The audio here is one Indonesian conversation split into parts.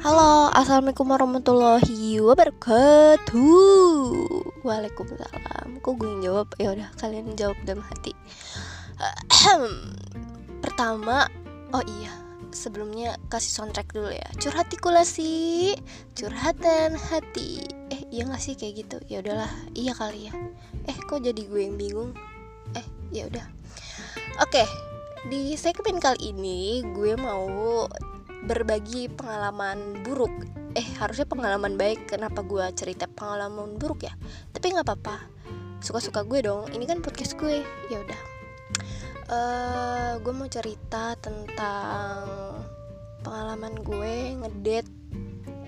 Halo, assalamualaikum warahmatullahi wabarakatuh. Waalaikumsalam. Kok gue yang jawab? Ya udah, kalian jawab dalam hati. Pertama, oh iya, sebelumnya kasih soundtrack dulu ya. Curhatikulasi, curhatan hati. Eh, iya gak sih kayak gitu? Ya udahlah, iya kali ya. Eh, kok jadi gue yang bingung? Eh, ya udah. Oke, di segmen kali ini gue mau berbagi pengalaman buruk. Eh harusnya pengalaman baik. Kenapa gue cerita pengalaman buruk ya? Tapi nggak apa-apa. Suka-suka gue dong. Ini kan podcast gue. Ya udah. Uh, gue mau cerita tentang pengalaman gue ngedet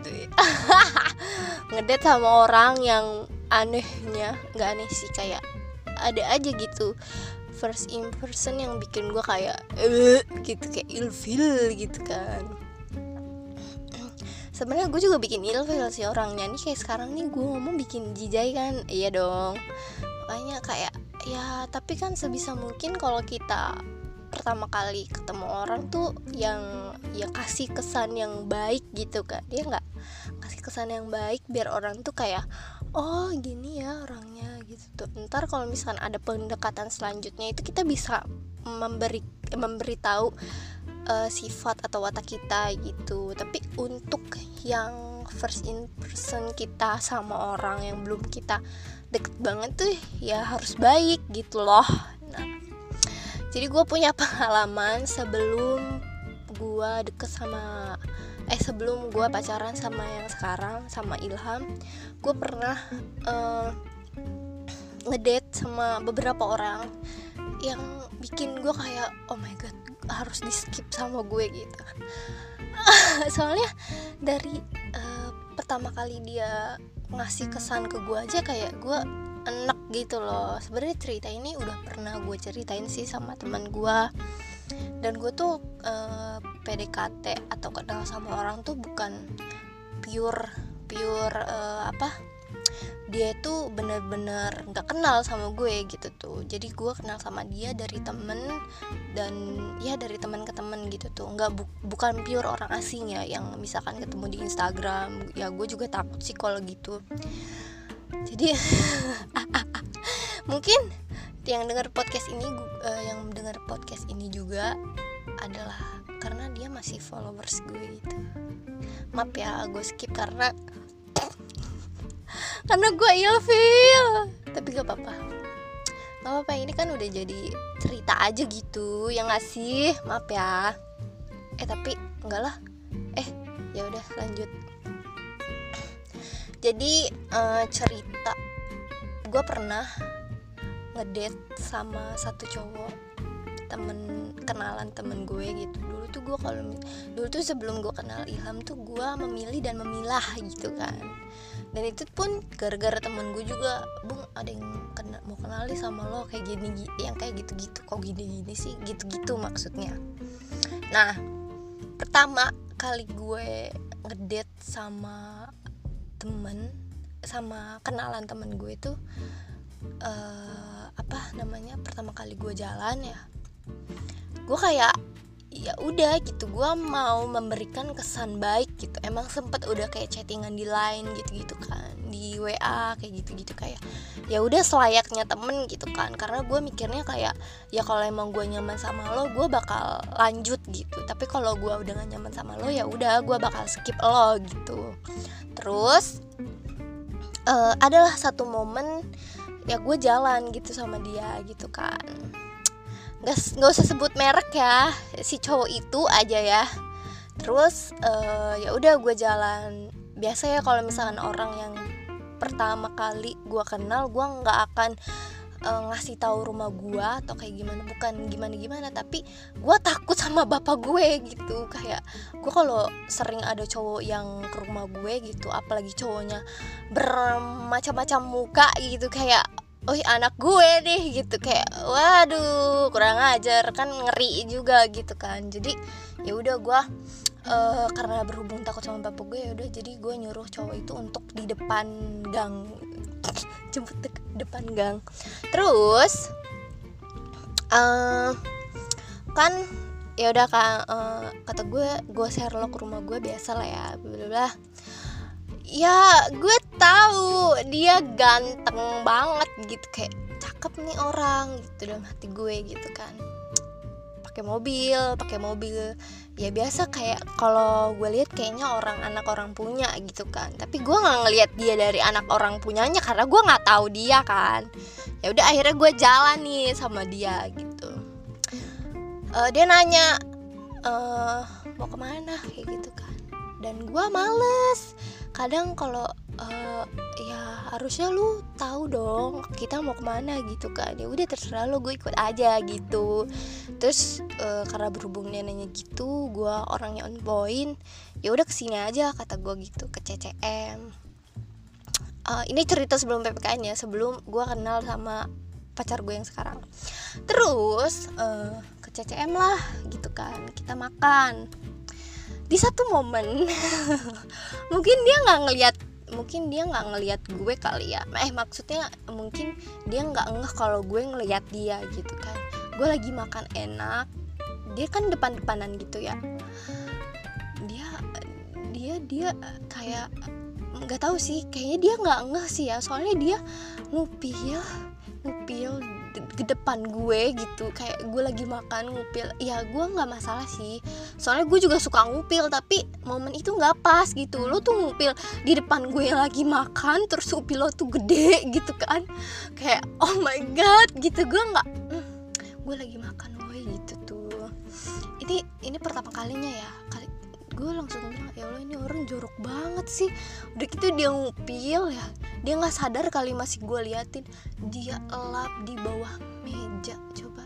ngedet sama orang yang anehnya. Nggak aneh sih kayak ada aja gitu. First impression yang bikin gue kayak uh, gitu kayak ilfil gitu kan sebenarnya gue juga bikin ilfil sih orangnya. Nih kayak sekarang nih gue ngomong bikin jijai kan? Iya dong. Makanya kayak ya tapi kan sebisa mungkin kalau kita pertama kali ketemu orang tuh yang ya kasih kesan yang baik gitu kan dia nggak kasih kesan yang baik biar orang tuh kayak oh gini ya orangnya gitu tuh. Ntar kalau misalkan ada pendekatan selanjutnya itu kita bisa memberi memberitahu uh, sifat atau watak kita gitu. Tapi untuk yang first in person kita sama orang yang belum kita deket banget tuh ya harus baik gitu loh. Nah jadi gue punya pengalaman sebelum gue deket sama eh sebelum gue pacaran sama yang sekarang sama Ilham. Gue pernah uh, ngedate sama beberapa orang yang bikin gue kayak oh my god harus di skip sama gue gitu. Soalnya dari uh, pertama kali dia ngasih kesan ke gue aja kayak gue enak gitu loh. Sebenarnya cerita ini udah pernah gue ceritain sih sama teman gue. Dan gue tuh uh, eh, PDKT atau kenal sama orang tuh bukan pure pure uh, apa dia itu bener-bener nggak kenal sama gue gitu tuh. Jadi gue kenal sama dia dari temen dan ya dari teman ke temen gitu tuh. Nggak bu bukan pure orang asing ya yang misalkan ketemu di Instagram. Ya gue juga takut sih kalau gitu. Jadi mungkin yang dengar podcast ini uh, yang dengar podcast ini juga adalah karena dia masih followers gue gitu. Maaf ya gue skip karena karena gue ilfil. Tapi gak apa-apa. Gak apa-apa ini kan udah jadi cerita aja gitu yang ngasih maaf ya. Eh tapi enggak lah. Eh ya udah lanjut. Jadi uh, cerita gue pernah ngedate sama satu cowok temen kenalan temen gue gitu. Dulu tuh gue kalau dulu tuh sebelum gue kenal Ilham tuh gue memilih dan memilah gitu kan dan itu pun gara-gara temen gue juga bung ada yang kena, mau kenali sama lo kayak gini yang kayak gitu-gitu kok gini-gini sih? Gitu-gitu maksudnya. Nah pertama kali gue ngedate sama temen sama kenalan temen gue itu uh, apa namanya pertama kali gue jalan ya gue kayak ya udah gitu gue mau memberikan kesan baik gitu. Emang sempet udah kayak chattingan di line gitu gitu kan di wa kayak gitu gitu kayak ya udah selayaknya temen gitu kan. Karena gue mikirnya kayak ya kalau emang gue nyaman sama lo gue bakal lanjut gitu. Tapi kalau gue udah gak nyaman sama lo ya udah gue bakal skip lo gitu. Terus uh, adalah satu momen ya gue jalan gitu sama dia gitu kan nggak usah sebut merek ya. Si cowok itu aja ya. Terus uh, ya udah gue jalan. Biasa ya kalau misalkan orang yang pertama kali gue kenal gue nggak akan uh, ngasih tahu rumah gue atau kayak gimana. Bukan gimana gimana tapi gue takut sama bapak gue gitu. Kayak gue kalau sering ada cowok yang ke rumah gue gitu apalagi cowoknya bermacam-macam muka gitu kayak oh anak gue deh gitu. Kayak waduh kurang ajar. Kan ngeri juga gitu kan. Jadi ya udah gue uh, karena berhubung takut sama bapak gue ya udah jadi gue nyuruh cowok itu untuk di depan gang. Jemput de depan gang. Terus uh, kan ya udah kan uh, kata gue gue share lo ke rumah gue biasa lah ya bla ya gue tahu. Dia ganteng banget gitu. Kayak cakep nih orang gitu dalam hati gue gitu kan. Pakai mobil pakai mobil. Ya biasa kayak kalau gue lihat kayaknya orang anak orang punya gitu kan. Tapi gue nggak ngelihat dia dari anak orang punyanya karena gue nggak tahu dia kan. Ya udah akhirnya gue jalan nih sama dia gitu. Uh, dia nanya uh, mau ke mana? Kayak gitu kan. Dan gue males kadang kalau uh, ya harusnya lu tahu dong kita mau ke mana gitu kan. Ya udah terserah lo gue ikut aja gitu. Terus uh, karena berhubung nanya gitu gue orangnya on point ya udah ke sini aja kata gue gitu ke CCM uh, eh, ini cerita sebelum ppkn ya sebelum gue kenal sama pacar gue yang sekarang. Terus uh, ke CCM lah gitu kan kita makan di satu momen. Mungkin dia nggak ngeliat mungkin dia nggak ngelihat gue kali ya. Eh maksudnya mungkin dia nggak ngeh kalau gue ngelihat dia gitu kan. Gue lagi makan enak dia kan depan-depanan gitu ya. Dia dia dia kayak nggak tahu sih kayaknya dia nggak ngeh sih ya. Soalnya dia ngupil ngupil ke depan gue gitu. Kayak gue lagi makan ngupil. Ya gue nggak masalah sih. Soalnya gue juga suka ngupil tapi momen itu nggak pas gitu. Lo tuh ngupil di depan gue lagi makan terus ngupil lo tuh gede gitu kan. Kayak oh my god gitu. Gue nggak mm, gue lagi makan gue gitu tuh. Ini ini pertama kalinya ya gue langsung bilang ya Allah ini orang jorok banget sih. Udah gitu dia ngupil ya. Dia nggak sadar kali masih gue liatin. Dia elap di bawah meja coba.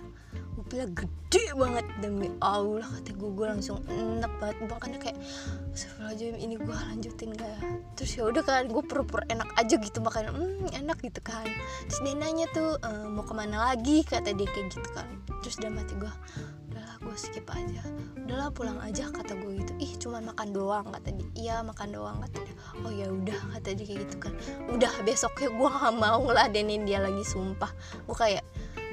Ngupilnya gede banget demi Allah kata gue. Gue langsung enak banget. Makanya kayak sebelum ini gue lanjutin gak terus ya udah kan gue pura-pura enak aja gitu makanya hmm, enak gitu kan. Terus dia nanya tuh e, mau ke mana lagi? Kata dia kayak gitu kan. Terus mati gue gue skip aja. Udahlah pulang aja kata gue gitu. Ih cuman makan doang kata dia. Iya makan doang kata dia. Oh ya udah kata dia kayak gitu kan. Udah besoknya gue gak mau ngeladenin dia lagi sumpah. Gue kayak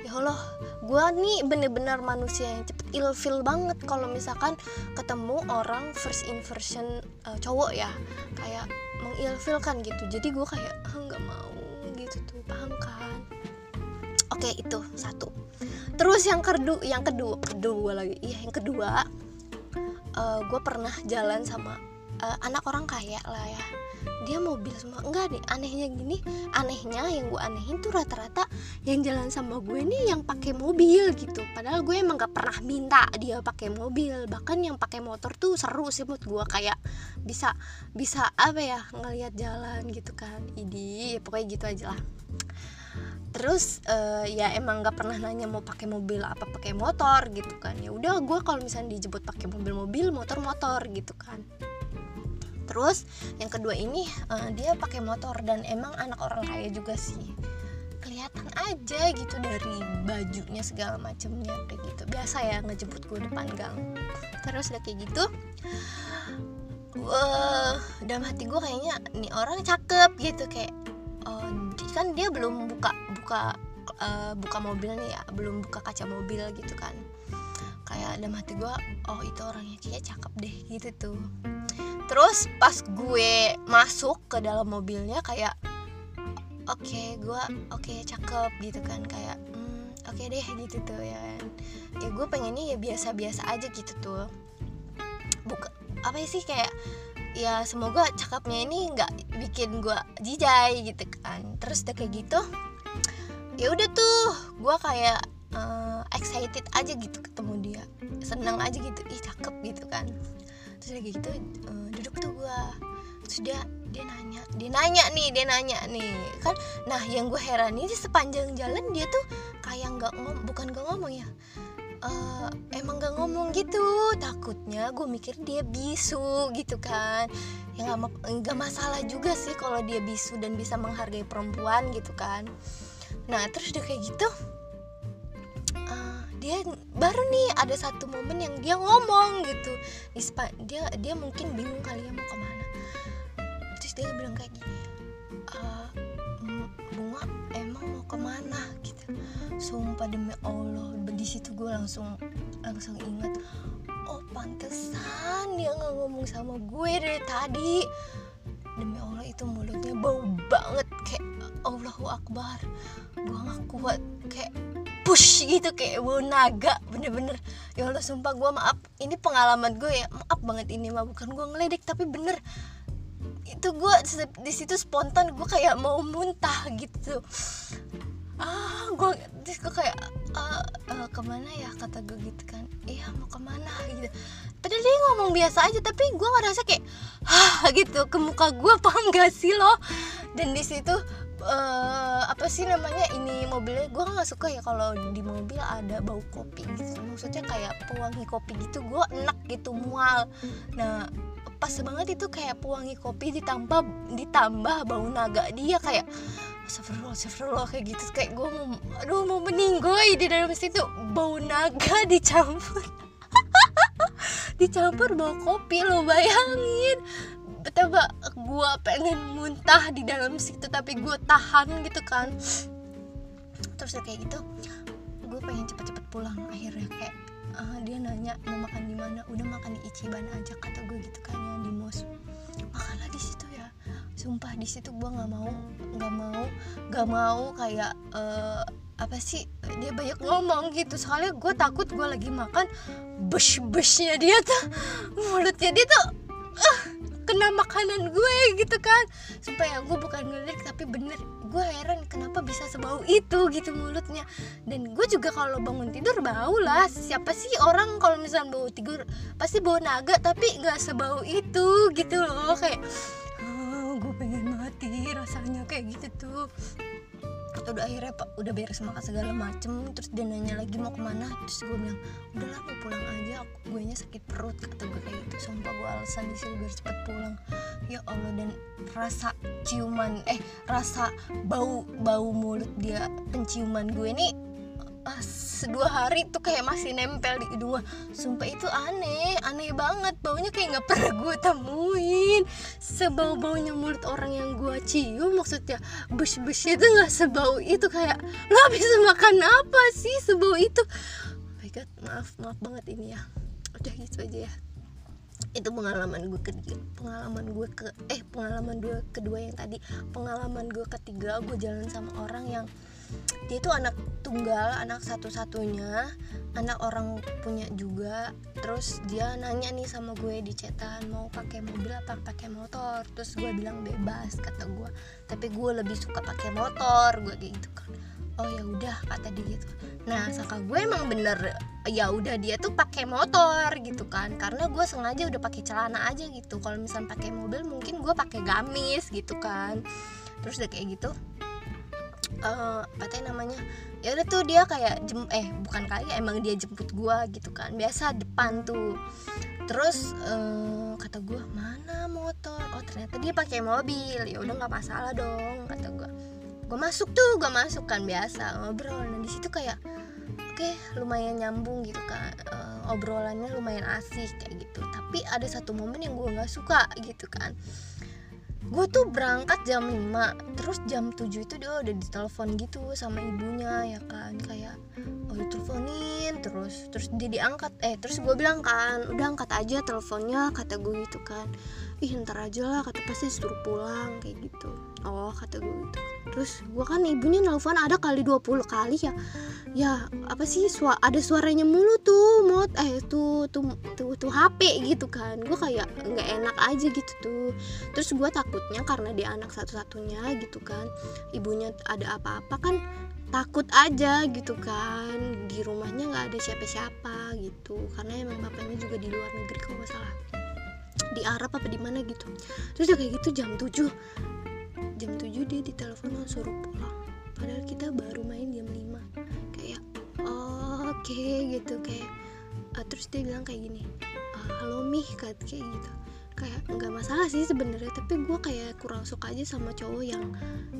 ya Allah gue nih bener-bener manusia yang cepet ilfil banget kalau misalkan ketemu orang first inversion uh, cowok ya. Kayak mengilfilkan gitu. Jadi gue kayak nggak ah, mau gitu tuh. Paham kan oke itu satu. Terus yang kedua yang kedua kedua lagi iya yang kedua uh, eh, gue pernah jalan sama uh, anak orang kaya lah ya. Dia mobil semua. Enggak nih anehnya gini anehnya yang gue anehin tuh rata-rata yang jalan sama gue nih yang pakai mobil gitu. Padahal gue emang gak pernah minta dia pakai mobil. Bahkan yang pakai motor tuh seru sih menurut gue kayak bisa bisa apa ya ngelihat jalan gitu kan. Idi pokoknya gitu aja lah terus uh, ya emang nggak pernah nanya mau pakai mobil apa pakai motor gitu kan. Ya udah gue kalau misalnya dijemput pakai mobil-mobil motor-motor gitu kan. Terus yang kedua ini uh, dia pakai motor dan emang anak orang kaya juga sih. Kelihatan aja gitu dari bajunya segala macemnya kayak gitu. Biasa ya ngejemput gue depan gang. Terus udah kayak gitu uh, dalam hati gue kayaknya nih orang cakep gitu kayak uh, kan dia belum buka buka uh, buka mobil nih ya belum buka kaca mobil gitu kan. Kayak dalam hati gue oh itu orangnya kayak cakep deh gitu tuh. Terus pas gue masuk ke dalam mobilnya kayak oke okay, gue oke okay, cakep gitu kan. Kayak hmm, oke okay deh gitu tuh ya ya gue pengennya ya biasa-biasa aja gitu tuh. Buka apa sih kayak ya semoga cakepnya ini nggak bikin gue jijai gitu kan. Terus udah kayak gitu ya udah tuh gue kayak uh, excited aja gitu ketemu dia. Senang aja gitu ih cakep gitu kan. Terus lagi gitu uh, duduk tuh gue dia dia nanya dia nanya nih dia nanya nih kan. Nah yang gue heran ini sepanjang jalan dia tuh kayak nggak ngom bukan gak ngomong ya uh, emang gak ngomong gitu. Takutnya gue mikir dia bisu gitu kan. Ya nggak masalah juga sih kalau dia bisu dan bisa menghargai perempuan gitu kan nah terus udah kayak gitu uh, dia baru nih ada satu momen yang dia ngomong gitu. Dia dia mungkin bingung kali ya mau ke mana. Terus dia bilang kayak gini uh, bunga emang mau ke mana? Gitu. Sumpah demi allah di situ gue langsung langsung ingat oh pantesan dia nggak ngomong sama gue dari tadi demi allah itu mulutnya bau banget kayak allahu akbar. Gue nggak kuat kayak push gitu kayak bau naga bener-bener. Ya Allah sumpah gue maaf. Ini pengalaman gue ya maaf banget ini mah. Bukan gue ngeledek tapi bener. Itu gue di situ spontan gue kayak mau muntah gitu. Ah gue gue kayak uh, uh, ke mana ya? Kata gue gitu kan. Iya mau ke mana? Gitu. Padahal dia ngomong biasa aja tapi gue ngerasa kayak ah gitu. Ke muka gue paham gak sih lo? Dan di situ uh, apa sih namanya ini mobilnya? Gue nggak suka ya kalau di mobil ada bau kopi gitu. Maksudnya kayak pewangi kopi gitu. Gue enak gitu mual. Nah pas banget itu kayak pewangi kopi ditambah ditambah bau naga dia. Kayak Astagfirullah, astagfirullah kayak gitu. Kayak gue mau aduh mau meninggoy di dalam situ bau naga dicampur. Dicampur bau kopi lo bayangin. Betapa gue pengen muntah di dalam situ tapi gue tahan gitu kan. Terus kayak gitu gue pengen cepet-cepet pulang akhirnya. Kayak uh, dia nanya mau makan di mana. Udah makan di Ichiban aja kata gue gitu kan ya di mos makanlah di situ sumpah di situ gue nggak mau nggak mau nggak mau kayak uh, apa sih dia banyak ngomong gitu. Soalnya gue takut gue lagi makan bush bushnya dia tuh mulutnya dia tuh uh, kena makanan gue gitu kan. Supaya gue bukan ngelirik tapi bener gue heran kenapa bisa sebau itu gitu mulutnya. Dan gue juga kalau bangun tidur bau lah. Siapa sih orang kalau misalnya bau tidur pasti bau naga tapi nggak sebau itu gitu loh. Kayak kayak gitu tuh. Udah akhirnya pak udah beres makan segala macem. Terus dia nanya lagi mau ke mana terus gue bilang udahlah mau pulang aja. Aku gue nya sakit perut kata gue kayak gitu. Sumpah gue alasan di sini biar cepet pulang. Ya allah dan rasa ciuman eh rasa bau bau mulut dia penciuman gue ini pas dua hari tuh kayak masih nempel di hidung sumpah itu aneh aneh banget. Baunya kayak nggak pernah gue temuin. Sebau baunya mulut orang yang gue cium maksudnya bus busnya itu nggak sebau itu. Kayak lo bisa makan apa sih sebau itu? Oh my god maaf maaf banget ini ya. Udah gitu aja ya. Itu pengalaman gue ketiga pengalaman gue ke eh pengalaman gue kedua yang tadi. Pengalaman gue ketiga gue jalan sama orang yang dia itu anak tunggal anak satu-satunya. Anak orang punya juga. Terus dia nanya nih sama gue di cetan mau pakai mobil apa pakai motor? Terus gue bilang bebas kata gue. Tapi gue lebih suka pakai motor gue kayak gitu kan. Oh ya udah kata dia gitu. Nah sangka gue emang bener ya udah dia tuh pakai motor gitu kan. Karena gue sengaja udah pakai celana aja gitu. Kalau misalnya pakai mobil mungkin gue pakai gamis gitu kan. Terus udah kayak gitu uh, apa namanya ya udah tuh dia kayak jem eh bukan kayak emang dia jemput gua gitu kan biasa depan tuh. Terus uh, kata gua mana motor? Oh ternyata dia pakai mobil. Ya udah nggak masalah dong kata gua. Gua masuk tuh gua masuk kan biasa ngobrol. Dan di situ kayak oke okay, lumayan nyambung gitu kan uh, obrolannya lumayan asik kayak gitu. Tapi ada satu momen yang gua nggak suka gitu kan gue tuh berangkat jam 5 terus jam 7 itu dia udah ditelepon gitu sama ibunya ya kan? Kayak oh diteleponin terus terus dia diangkat. Eh terus gue bilang kan udah angkat aja teleponnya kata gue gitu kan ih ntar aja lah kata pasti suruh pulang kayak gitu. Oh kata gue gitu. Terus gue kan ibunya nelfon ada kali 20 kali ya. Ya apa sih suara ada suaranya mulu tuh mot eh tuh tuh tuh, tuh HP gitu kan. Gue kayak nggak enak aja gitu tuh. Terus gue takutnya karena dia anak satu-satunya gitu kan ibunya ada apa-apa kan takut aja gitu kan. Di rumahnya nggak ada siapa-siapa gitu. Karena emang bapaknya juga di luar negeri kalau nggak salah di Arab apa di mana gitu. Terus udah kayak gitu jam 7 jam 7 dia ditelepon suruh pulang. Padahal kita baru main jam 5 kayak oh, oke okay, gitu. Kayak uh, terus dia bilang kayak gini uh, halo mih kayak gitu. Kayak nggak masalah sih sebenarnya tapi gue kayak kurang suka aja sama cowok yang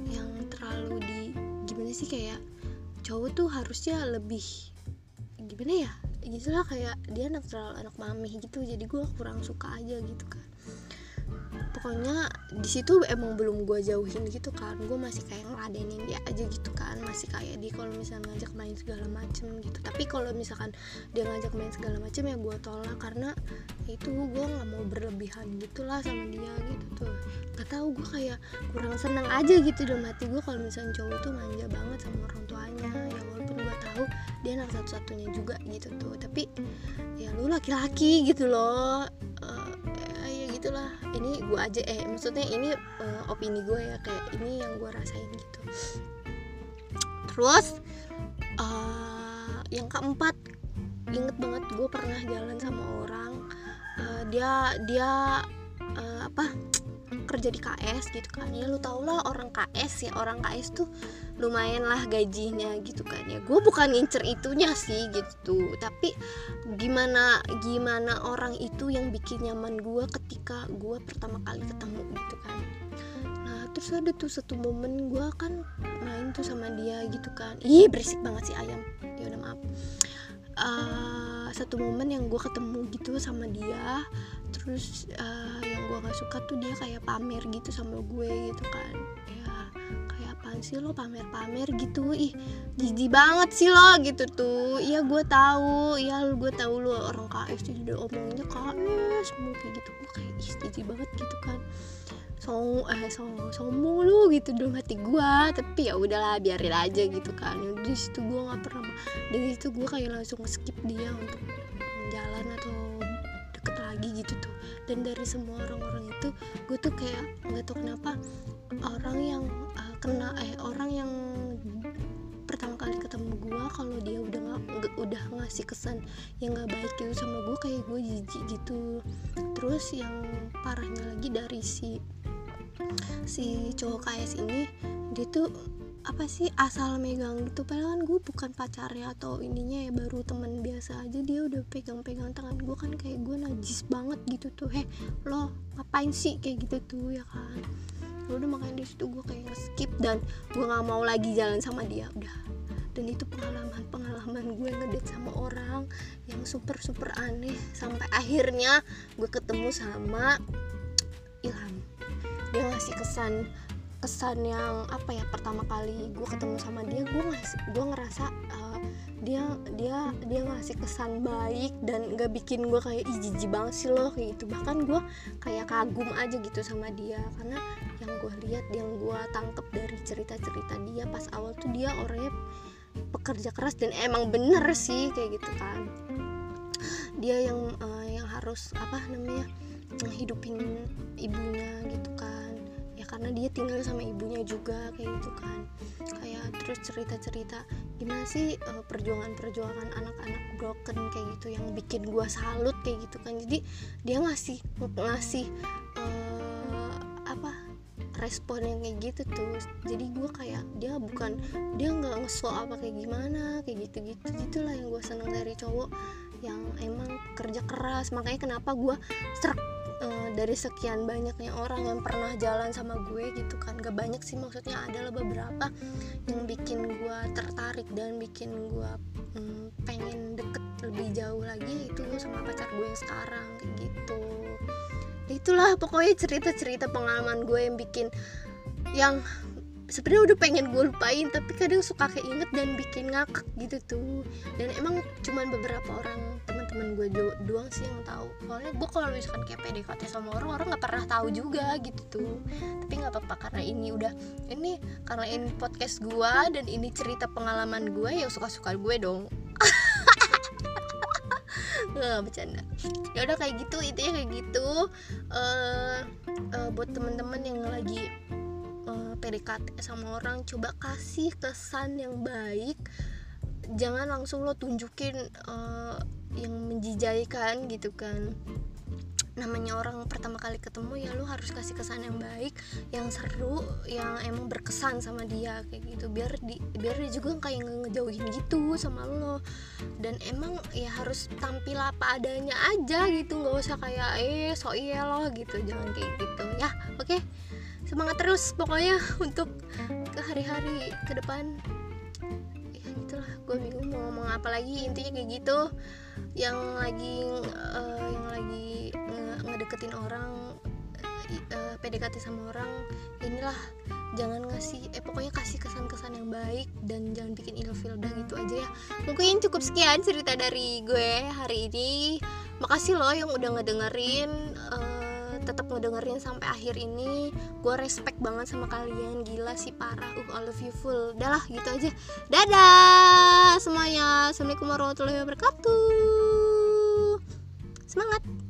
yang terlalu di gimana sih kayak cowok tuh harusnya lebih gimana ya gitu lah kayak dia anak terlalu anak mami gitu jadi gue kurang suka aja gitu kan. Pokoknya di situ emang belum gue jauhin gitu kan gue masih kayak ngeladenin dia aja gitu kan masih kayak di kalau misalnya ngajak main segala macem gitu. Tapi kalau misalkan dia ngajak main segala macem ya gue tolak karena itu gue nggak mau berlebihan gitulah sama dia gitu tuh. Gak tau gue kayak kurang seneng aja gitu dalam hati gue kalau misalnya cowok itu manja banget sama orang tuanya ya tahu dia anak satu-satunya juga gitu tuh. Tapi ya lu laki-laki gitu loh. Uh, gitulah. Ini gue aja eh maksudnya ini uh, opini gue ya kayak ini yang gue rasain gitu. Terus uh, yang keempat inget banget gue pernah jalan sama orang. Uh, dia dia uh, apa kerja di KS gitu kan. Ya lu tau lah orang KS ya orang KS tuh lumayan lah gajinya gitu kan. Ya gue bukan ngincer itunya sih gitu. Tapi gimana gimana orang itu yang bikin nyaman gue ketika gue pertama kali ketemu gitu kan. Nah terus ada tuh satu momen gue kan main tuh sama dia gitu kan. Ih berisik banget sih ayam. Ya udah maaf. Uh, satu momen yang gue ketemu gitu sama dia. Terus uh, yang gue gak suka tuh dia kayak pamer gitu sama gue gitu kan. Ya kayak apaan sih lo pamer-pamer gitu? Ih jijik banget sih lo gitu tuh. Iya gue tahu. Iya gue tahu lo orang KS udah omonginnya KS semua kayak gitu. Gue kayak ih jijik banget gitu kan. Song eh song sombong lu gitu dalam hati gue tapi ya udahlah biarin aja gitu kan. Di situ gue nggak pernah dari situ gue kayak langsung skip dia untuk dan dari semua orang-orang itu gue tuh kayak nggak tahu kenapa orang yang uh, kena eh orang yang pertama kali ketemu gue kalau dia udah nggak udah ngasih kesan yang nggak baik gitu sama gue kayak gue jijik gitu. Terus yang parahnya lagi dari si si cowok KS ini dia tuh apa sih asal megang gitu. Padahal kan gue bukan pacarnya atau ininya ya baru teman biasa aja dia udah pegang-pegang tangan gue kan kayak gue najis banget gitu tuh. Heh lo ngapain sih? Kayak gitu tuh ya kan. Ya udah makanya di situ gue kayak skip dan gue nggak mau lagi jalan sama dia. Udah. Dan itu pengalaman pengalaman gue ngedate sama orang yang super super aneh. Sampai akhirnya gue ketemu sama Ilham. Dia ngasih kesan kesan yang apa ya pertama kali gue ketemu sama dia gue ngasih gue ngerasa uh, dia dia dia ngasih kesan baik dan gak bikin gue kayak ijiji banget sih loh kayak gitu. Bahkan gue kayak kagum aja gitu sama dia karena yang gue lihat yang gue tangkep dari cerita cerita dia pas awal tuh dia orangnya pekerja keras dan emang bener sih kayak gitu kan. Dia yang uh, yang harus apa namanya hidupin ibunya gitu kan karena dia tinggal sama ibunya juga kayak gitu kan. Kayak terus cerita-cerita gimana sih uh, perjuangan-perjuangan anak-anak broken? kayak gitu yang bikin gua salut kayak gitu kan. Jadi dia ngasih ngasih uh, apa respon yang kayak gitu tuh. Jadi gue kayak dia bukan dia nggak ngeso apa kayak gimana kayak gitu gitu gitulah yang gue seneng dari cowok yang emang kerja keras. Makanya kenapa gue serak dari sekian banyaknya orang yang pernah jalan sama gue gitu kan. Gak banyak sih maksudnya adalah beberapa yang bikin gue tertarik dan bikin gue um, pengen deket lebih jauh lagi itu sama pacar gue yang sekarang kayak gitu. Itulah pokoknya cerita-cerita pengalaman gue yang bikin yang sebenarnya udah pengen gue lupain tapi kadang suka keinget dan bikin ngakak gitu tuh. Dan emang cuman beberapa orang teman-teman gue do doang sih yang tahu. Soalnya gue kalau misalkan kayak PDKT sama orang orang nggak pernah tahu juga gitu tuh. Tapi nggak apa-apa karena ini udah ini karena ini podcast gue dan ini cerita pengalaman gue ya suka-suka gue dong. Nggak bercanda. Ya udah kayak gitu intinya kayak gitu. Uh, uh, buat temen-temen yang lagi uh, eh, PDKT sama orang coba kasih kesan yang baik. Jangan langsung lo tunjukin uh, yang menjijaikan gitu kan. Namanya orang pertama kali ketemu ya lu harus kasih kesan yang baik yang seru yang emang berkesan sama dia kayak gitu. Biar di biar dia juga kayak ngejauhin gitu sama lo. Dan emang ya harus tampil apa adanya aja gitu nggak usah kayak eh so iya lo gitu. Jangan kayak gitu. Ya oke. Okay? semangat terus pokoknya untuk ke hari-hari ke depan gue bingung mau ngomong apa lagi intinya kayak gitu. Yang lagi uh, yang lagi ngedeketin orang uh, PDKT sama orang inilah jangan ngasih eh pokoknya kasih kesan-kesan yang baik dan jangan bikin ilfil dah gitu aja ya. Mungkin cukup sekian cerita dari gue hari ini. Makasih loh yang udah ngedengerin uh, tetap ngedengerin sampai akhir ini. Gue respect banget sama kalian. Gila sih parah. Uh all love you full. Dah lah gitu aja. Dadah semuanya. Assalamualaikum warahmatullahi wabarakatuh. Semangat.